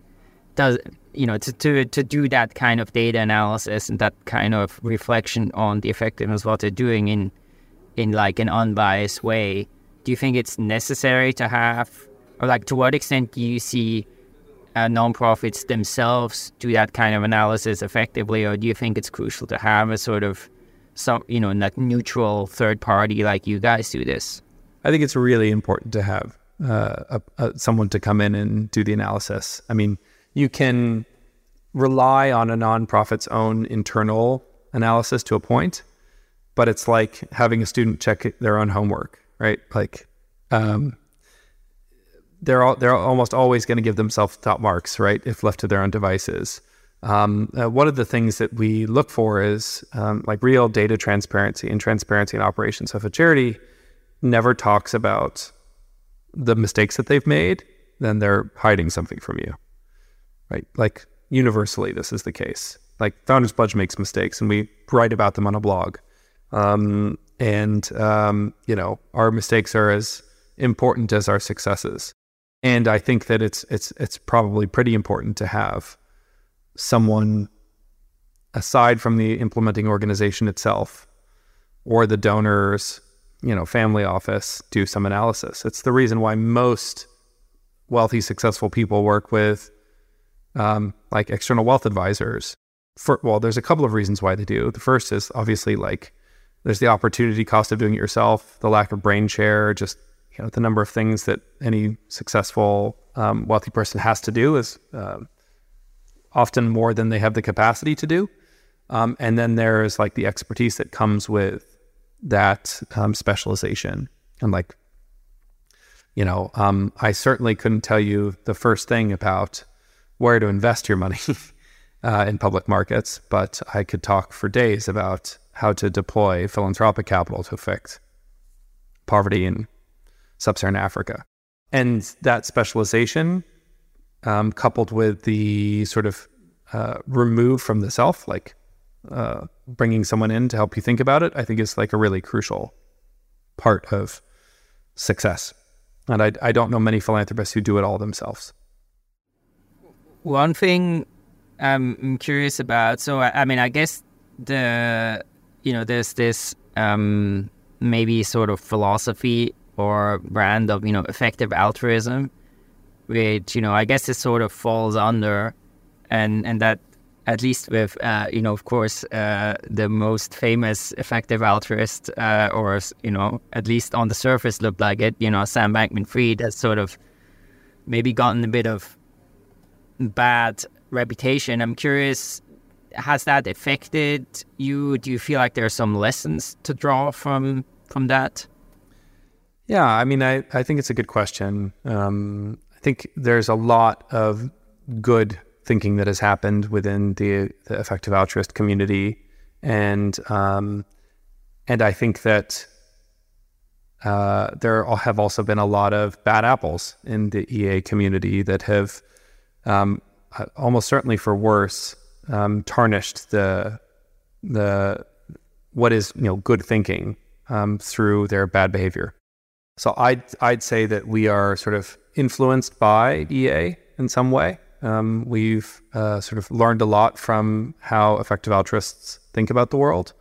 S1: does you know, to, to, to do that kind of data analysis and that kind of reflection on the effectiveness of what they're doing in, in like an unbiased way, do you think it's necessary to have, or like to what extent do you see uh, nonprofits themselves do that kind of analysis effectively, or do you think it's crucial to have a sort of some, you know, neutral third party like you guys do this?
S2: I think it's really important to have uh, a, a, someone to come in and do the analysis. I mean, you can rely on a nonprofit's own internal analysis to a point, but it's like having a student check their own homework, right? Like, um, they're all, they're almost always going to give themselves top marks, right? If left to their own devices. Um, uh, one of the things that we look for is um, like real data transparency and transparency in operations. So if a charity never talks about the mistakes that they've made, then they're hiding something from you right? Like universally, this is the case. Like Founders Pledge makes mistakes, and we write about them on a blog. Um, and um, you know, our mistakes are as important as our successes. And I think that it's it's it's probably pretty important to have someone aside from the implementing organization itself or the donors, you know, family office do some analysis. It's the reason why most wealthy, successful people work with um, like external wealth advisors. For, well, there's a couple of reasons why they do. The first is obviously like there's the opportunity cost of doing it yourself, the lack of brain share, just you know the number of things that any successful um, wealthy person has to do is uh, often more than they have the capacity to do. Um, and then there's like the expertise that comes with that um, specialization and like you know um, i certainly couldn't tell you the first thing about where to invest your money [LAUGHS] uh, in public markets, but I could talk for days about how to deploy philanthropic capital to affect poverty in sub-Saharan Africa. And that specialization, um, coupled with the sort of uh, remove from the self, like uh, bringing someone in to help you think about it, I think is like a really crucial part of success. And I, I don't know many philanthropists who do it all themselves.
S1: One thing I'm curious about. So I, I mean, I guess the you know there's this um, maybe sort of philosophy or brand of you know effective altruism, which you know I guess it sort of falls under, and and that at least with uh, you know of course uh, the most famous effective altruist uh, or you know at least on the surface looked like it you know Sam Bankman-Fried has sort of maybe gotten a bit of bad reputation. I'm curious has that affected you? Do you feel like there are some lessons to draw from from that?
S2: Yeah, I mean, I, I think it's a good question. Um, I think there's a lot of good thinking that has happened within the, the effective altruist community, and um, and I think that uh, there have also been a lot of bad apples in the EA community that have um, uh, almost certainly for worse um, tarnished the the what is you know good thinking um, through their bad behavior. So I'd I'd say that we are sort of influenced by EA in some way. Um, we've uh, sort of learned a lot from how effective altruists think about the world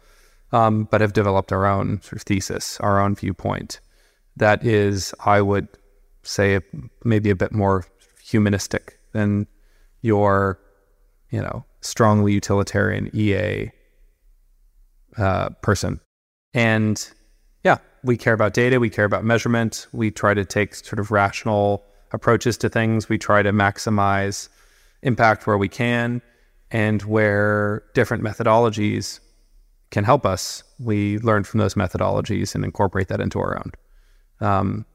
S2: um, but have developed our own sort of thesis, our own viewpoint. That is, I would say, maybe a bit more humanistic than your, you know, strongly utilitarian EA uh, person. And we care about data, we care about measurement, we try to take sort of rational approaches to things, we try to maximize impact where we can, and where different methodologies can help us, we learn from those methodologies and incorporate that into our own. Um,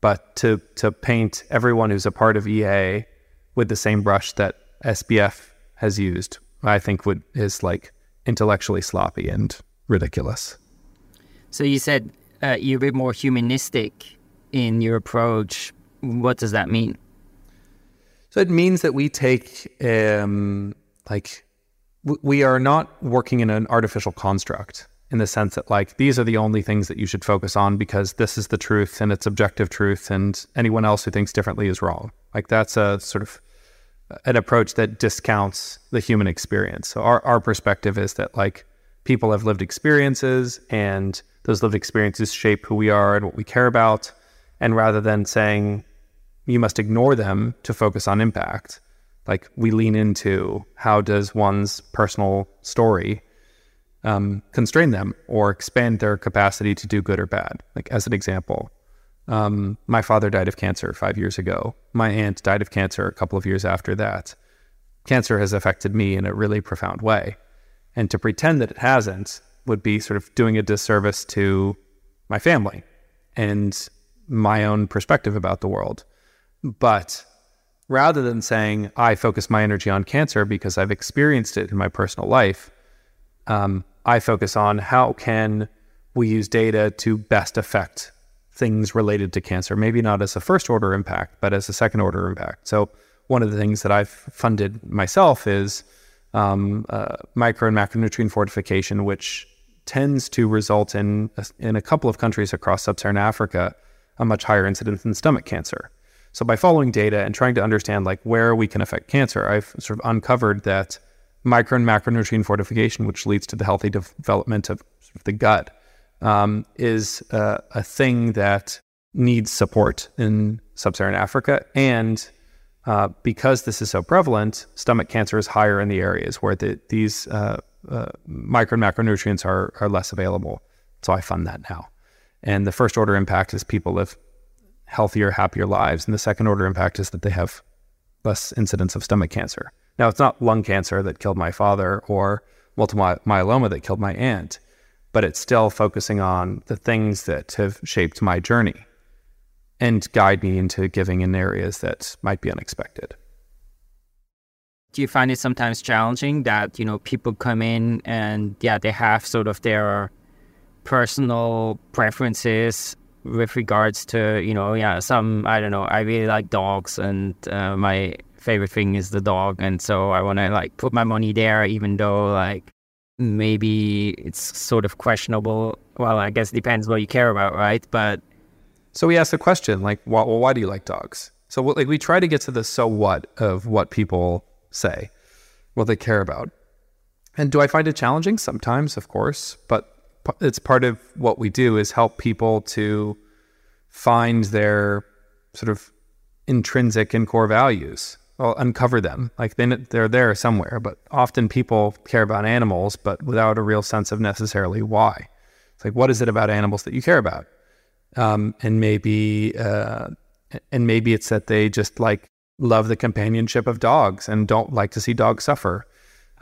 S2: but to to paint everyone who's a part of EA with the same brush that SBF has used, I think would is like intellectually sloppy and ridiculous.
S1: So you said uh, you're a bit more humanistic in your approach. What does that mean?
S2: So it means that we take um, like we are not working in an artificial construct in the sense that like these are the only things that you should focus on because this is the truth and it's objective truth and anyone else who thinks differently is wrong like that's a sort of an approach that discounts the human experience so our, our perspective is that like people have lived experiences and those lived experiences shape who we are and what we care about and rather than saying you must ignore them to focus on impact like we lean into how does one's personal story um, constrain them or expand their capacity to do good or bad. Like as an example, um, my father died of cancer five years ago. My aunt died of cancer a couple of years after that. Cancer has affected me in a really profound way, and to pretend that it hasn't would be sort of doing a disservice to my family and my own perspective about the world. But rather than saying, I focus my energy on cancer because I've experienced it in my personal life, um, I focus on how can we use data to best affect things related to cancer, maybe not as a first order impact, but as a second order impact. So, one of the things that I've funded myself is um, uh, micro and macronutrient fortification, which tends to result in, in a couple of countries across sub Saharan Africa, a much higher incidence in stomach cancer. So by following data and trying to understand like where we can affect cancer, I've sort of uncovered that micro and macronutrient fortification, which leads to the healthy development of, sort of the gut, um, is uh, a thing that needs support in sub-Saharan Africa. And uh, because this is so prevalent, stomach cancer is higher in the areas where the, these uh, uh micro and macronutrients are, are less available. So I fund that now. And the first order impact is people live healthier, happier lives. And the second order impact is that they have less incidence of stomach cancer. Now, it's not lung cancer that killed my father or multiple myeloma that killed my aunt, but it's still focusing on the things that have shaped my journey and guide me into giving in areas that might be unexpected.
S1: Do you find it sometimes challenging that, you know, people come in and yeah, they have sort of their personal preferences with regards to you know yeah some I don't know I really like dogs and uh, my favorite thing is the dog. And so I want to like put my money there even though like maybe it's sort of questionable. Well I guess it depends what you care about right? But
S2: so we ask the question like well, why do you like dogs? So like we try to get to the so what of what people say what they care about. And do I find it challenging? Sometimes of course but it's part of what we do is help people to find their sort of intrinsic and core values. Well uncover them. Like they, they're there somewhere but often people care about animals but without a real sense of necessarily why. It's like what is it about animals that you care about um, and maybe uh, and maybe it's that they just like love the companionship of dogs and don't like to see dogs suffer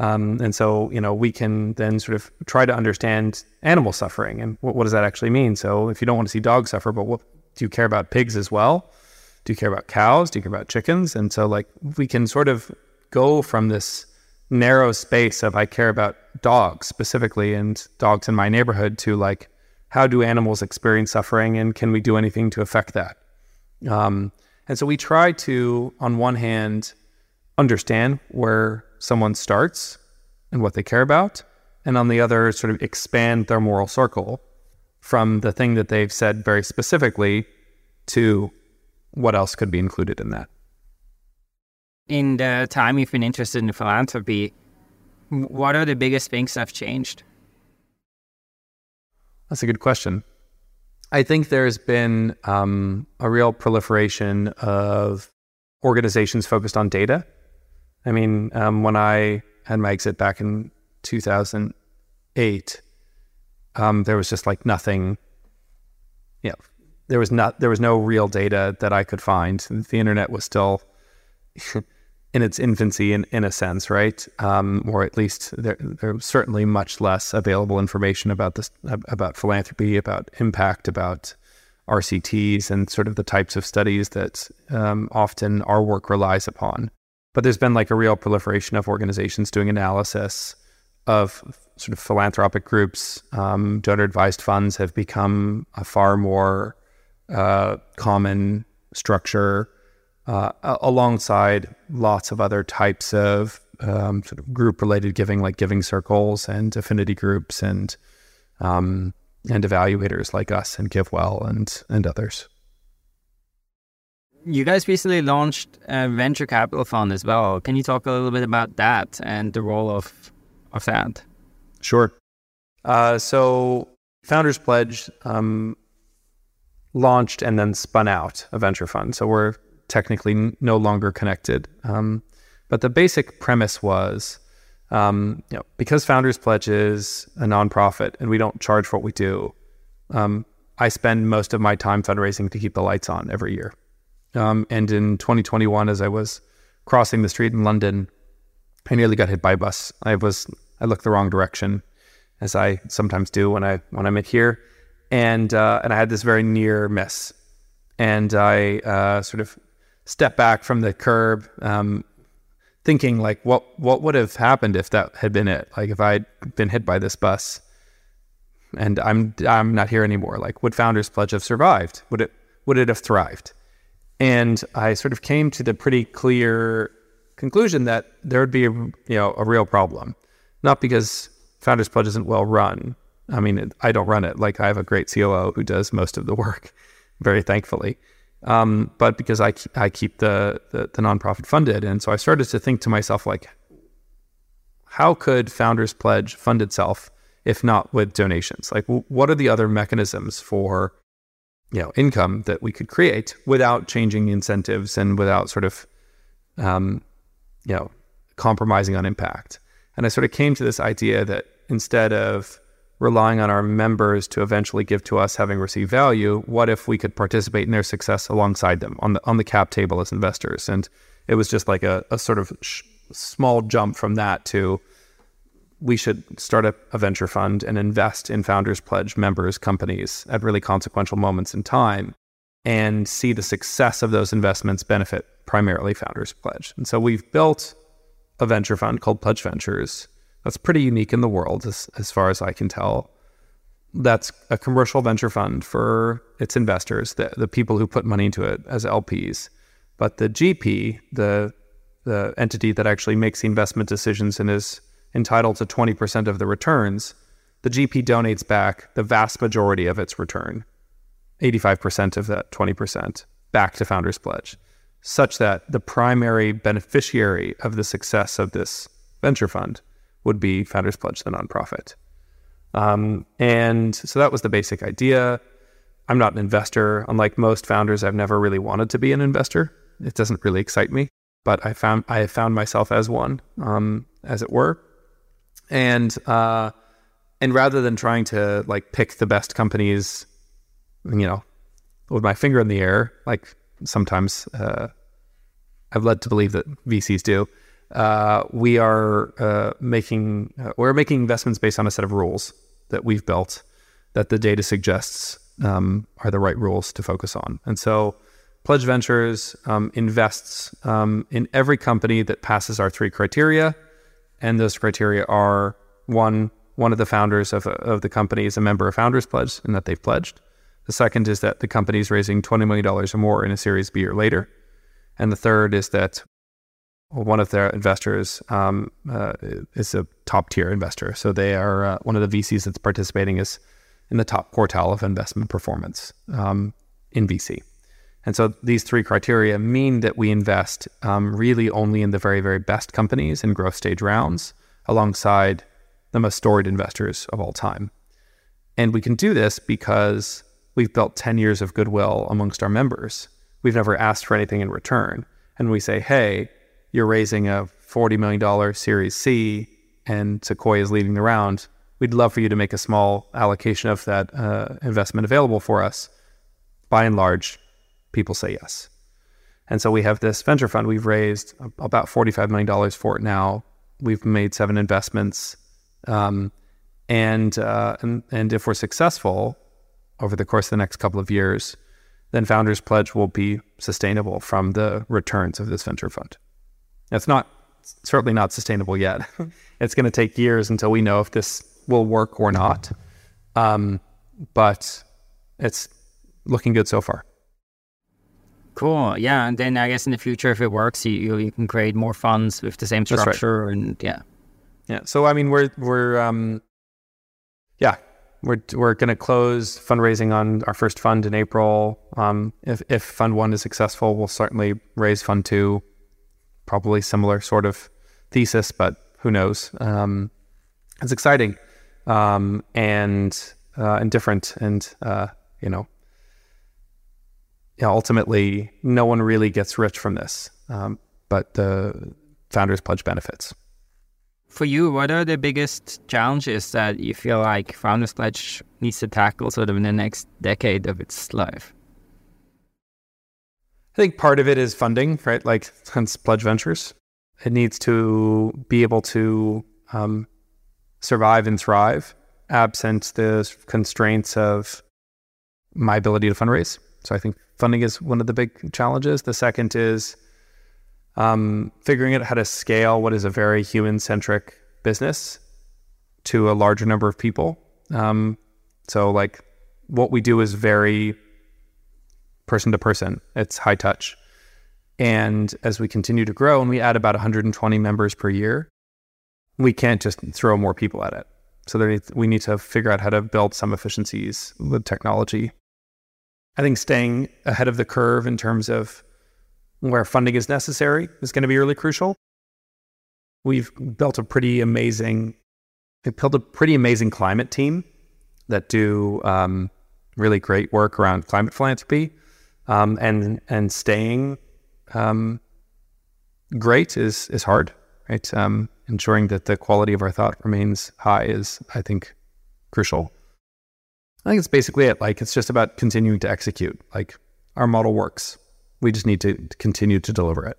S2: Um, and so, you know, we can then sort of try to understand animal suffering and what, what does that actually mean? So, if you don't want to see dogs suffer, but what do you care about pigs as well? Do you care about cows? Do you care about chickens? And so, like, we can sort of go from this narrow space of I care about dogs specifically and dogs in my neighborhood to like, how do animals experience suffering and can we do anything to affect that? Um, and so we try to, on one hand, understand where someone starts and what they care about, and on the other, sort of expand their moral circle from the thing that they've said very specifically to what else could be included in that.
S1: In the time you've been interested in philanthropy, what are the biggest things that have changed?
S2: That's a good question. I think there's been um, a real proliferation of organizations focused on data. I mean, um, when I had my exit back in 2008, um, there was just like nothing. You know, there was not there was no real data that I could find. The internet was still [LAUGHS] in its infancy in, in a sense, right? Um, or at least there, there was certainly much less available information about this, about philanthropy, about impact, about RCTs, and sort of the types of studies that um, often our work relies upon. But there's been like a real proliferation of organizations doing analysis of sort of philanthropic groups. Um, donor advised funds have become a far more uh, common structure uh, alongside lots of other types of um, sort of group related giving, like giving circles and affinity groups and um, and evaluators like us and GiveWell and and others.
S1: You guys recently launched a venture capital fund as well. Can you talk a little bit about that and the role of of that?
S2: Sure. Uh, so, Founders Pledge um, launched and then spun out a venture fund. So we're technically no longer connected. Um, but the basic premise was, um, you know, because Founders Pledge is a nonprofit and we don't charge for what we do, um, I spend most of my time fundraising to keep the lights on every year. Um, and in 2021, as I was crossing the street in London, I nearly got hit by a bus. I was I looked the wrong direction, as I sometimes do when I when I'm here, and uh, and I had this very near miss, and I uh, sort of step back from the curb, um, thinking like, what what would have happened if that had been it? Like if I'd been hit by this bus, and I'm I'm not here anymore. Like, would Founders Pledge have survived? Would it would it have thrived? And I sort of came to the pretty clear conclusion that there would be a, you know a real problem, not because Founders Pledge isn't well run. I mean, I don't run it. Like I have a great COO who does most of the work, [LAUGHS] very thankfully um, but because I, I keep the, the, the nonprofit funded. And so I started to think to myself, like, how could Founders Pledge fund itself if not with donations? Like, w- what are the other mechanisms for you know income that we could create without changing incentives and without sort of um, you know compromising on impact? And I sort of came to this idea that instead of relying on our members to eventually give to us having received value what if we could participate in their success alongside them on the on the cap table as investors? And it was just like a, a sort of sh- small jump from that to we should start a, a venture fund and invest in founders pledge members companies at really consequential moments in time and see the success of those investments benefit primarily founders pledge. And so we've built a venture fund called pledge ventures that's pretty unique in the world, as, as far as I can tell. That's a commercial venture fund for its investors, the, the people who put money into it as LPs. But the GP, the the entity that actually makes the investment decisions and is entitled to 20% of the returns, the GP donates back the vast majority of its return, 85% of that 20%, back to Founders Pledge, such that the primary beneficiary of the success of this venture fund would be Founders Pledge, the nonprofit. Um, and so that was the basic idea. I'm not an investor. Unlike most founders, I've never really wanted to be an investor. It doesn't really excite me, but I found I found myself as one, um, as it were. And uh, and rather than trying to like pick the best companies, you know, with my finger in the air, like sometimes uh, I've led to believe that VCs do, uh, we are uh, making uh, we're making investments based on a set of rules that we've built that the data suggests um, are the right rules to focus on. And so, Pledge Ventures um, invests um, in every company that passes our three criteria, and those criteria are one one of the founders of, of the company is a member of Founders Pledge and that they've pledged. The second is that the company is raising $20 million or more in a Series B or later. And the third is that one of their investors um, uh, is a top tier investor. So they are uh, one of the VCs that's participating is in the top quartile of investment performance um, in VC. And so these three criteria mean that we invest um, really only in the very, very best companies in growth stage rounds alongside the most storied investors of all time. And we can do this because we've built 10 years of goodwill amongst our members. We've never asked for anything in return. And we say, hey, you're raising a $40 million Series C and Sequoia is leading the round. We'd love for you to make a small allocation of that uh, investment available for us. By and large, people say yes. And so we have this venture fund. We've raised about $45 million for it now. We've made seven investments. Um, and, uh, and, and if we're successful over the course of the next couple of years, then Founders Pledge will be sustainable from the returns of this venture fund. It's not certainly not sustainable yet. [LAUGHS] it's going to take years until we know if this will work or not. Um, but it's looking good so far.
S1: Cool. Yeah, and then I guess in the future, if it works, you you can create more funds with the same structure, right. and yeah.
S2: Yeah. So I mean, we're we're um, yeah, we're we're going to close fundraising on our first fund in April. Um, if if Fund One is successful, we'll certainly raise Fund Two. Probably similar sort of thesis, but who knows? Um, it's exciting um, and uh, and different, and uh, you know, yeah. Ultimately, no one really gets rich from this, um, but the founders pledge benefits.
S1: For you, what are the biggest challenges that you feel like Founders Pledge needs to tackle sort of in the next decade of its life?
S2: I think part of it is funding, right? Like hence Pledge Ventures. It needs to be able to um, survive and thrive absent the constraints of my ability to fundraise. So I think funding is one of the big challenges. The second is um, figuring out how to scale what is a very human centric business to a larger number of people. Um, so, like, what we do is very person to person, it's high touch. And as we continue to grow and we add about 120 members per year, we can't just throw more people at it. So there, we need to figure out how to build some efficiencies with technology. I think staying ahead of the curve in terms of where funding is necessary is going to be really crucial. We've built a pretty amazing, we built a pretty amazing climate team that do um, really great work around climate philanthropy, um, and and staying um, great is is hard, right? Um, ensuring that the quality of our thought remains high is, I think, crucial. I think it's basically it. Like it's just about continuing to execute. Like our model works we just need to continue to deliver it.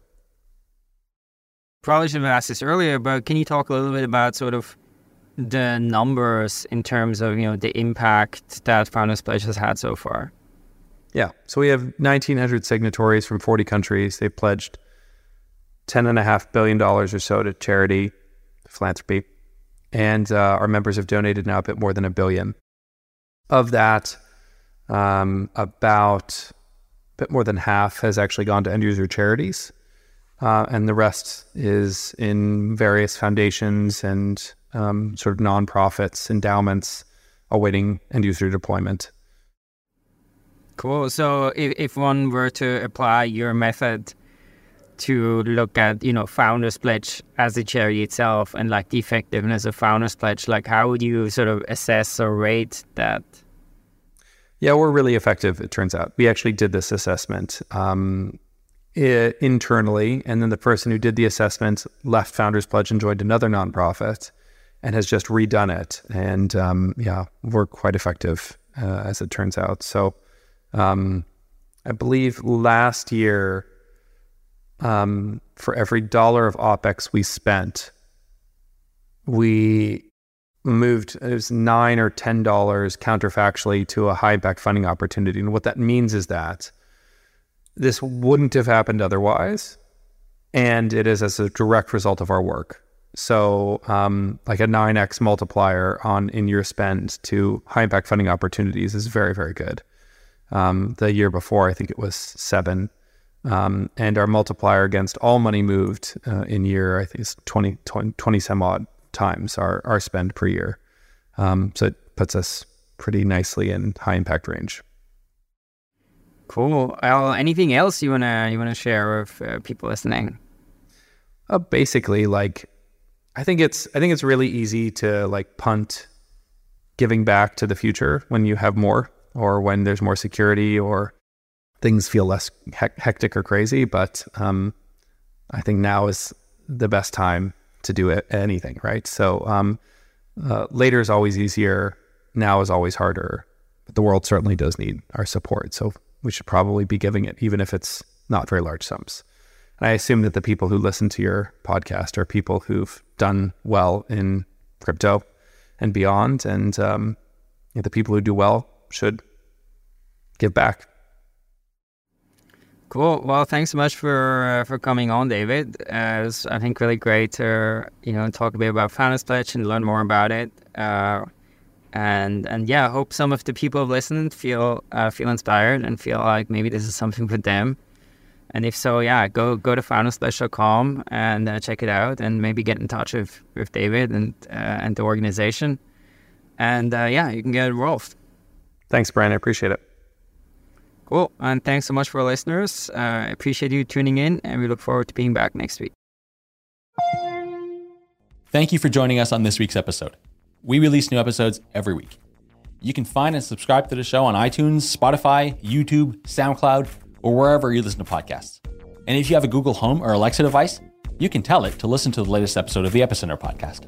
S1: Probably should have asked this earlier, but can you talk a little bit about sort of the numbers in terms of you know the impact that Founders Pledge has had so far?
S2: Yeah, so we have 1,900 signatories from 40 countries. They've pledged ten and a half billion dollars or so to charity, philanthropy, and uh, our members have donated now a bit more than a billion. Of that, um, about a bit more than half has actually gone to end user charities. Uh, and the rest is in various foundations and um, sort of nonprofits, endowments awaiting end user deployment.
S1: Cool. So if, if one were to apply your method to look at, you know, Founders Pledge as a charity itself and like the effectiveness of Founders Pledge, like how would you sort of assess or rate that?
S2: Yeah, we're really effective, it turns out. We actually did this assessment um, I- internally, and then the person who did the assessment left Founders Pledge and joined another nonprofit and has just redone it. And um, yeah, we're quite effective, uh, as it turns out. So um, I believe last year, um, for every dollar of OPEX we spent, we moved it was nine or ten dollars counterfactually to a high impact funding opportunity. And what that means is that this wouldn't have happened otherwise. And it is as a direct result of our work. So, um, like a 9x multiplier on in year spend to high impact funding opportunities is very, very good. Um, the year before, I think it was seven. Um, and our multiplier against all money moved uh, in year, I think it's 20, 20, 20 some odd times our, our spend per year. Um, so it puts us pretty nicely in high impact range.
S1: Cool. Well, anything else you wanna you wanna share with uh, people listening?
S2: Uh, basically, like I think it's I think it's really easy to like punt giving back to the future when you have more or when there's more security or things feel less hectic or crazy. But um, I think now is the best time to do it, anything, right? So um, uh, later is always easier. Now is always harder. But the world certainly does need our support. So we should probably be giving it, even if it's not very large sums. And I assume that the people who listen to your podcast are people who've done well in crypto and beyond. And um, the people who do well should give back.
S1: Cool. Well, thanks so much for uh, for coming on, David. Uh, it was, I think, really great to you know talk a bit about Founders Pledge and learn more about it. Uh, and and yeah, I hope some of the people who've listened feel uh, feel inspired and feel like maybe this is something for them. And if so, yeah, go go to founderspledge.com and uh, check it out, and maybe get in touch with, with David and uh, and the organization. And yeah, you can get involved.
S2: Thanks, Brian. I appreciate it.
S1: Cool. And thanks so much for listeners. Uh, I appreciate you tuning in, and we look forward to being back next week.
S3: Thank you for joining us on this week's episode. We release new episodes every week. You can find and subscribe to the show on iTunes, Spotify, YouTube, SoundCloud, or wherever you listen to podcasts. And if you have a Google Home or Alexa device, you can tell it to listen to the latest episode of the Epicenter podcast.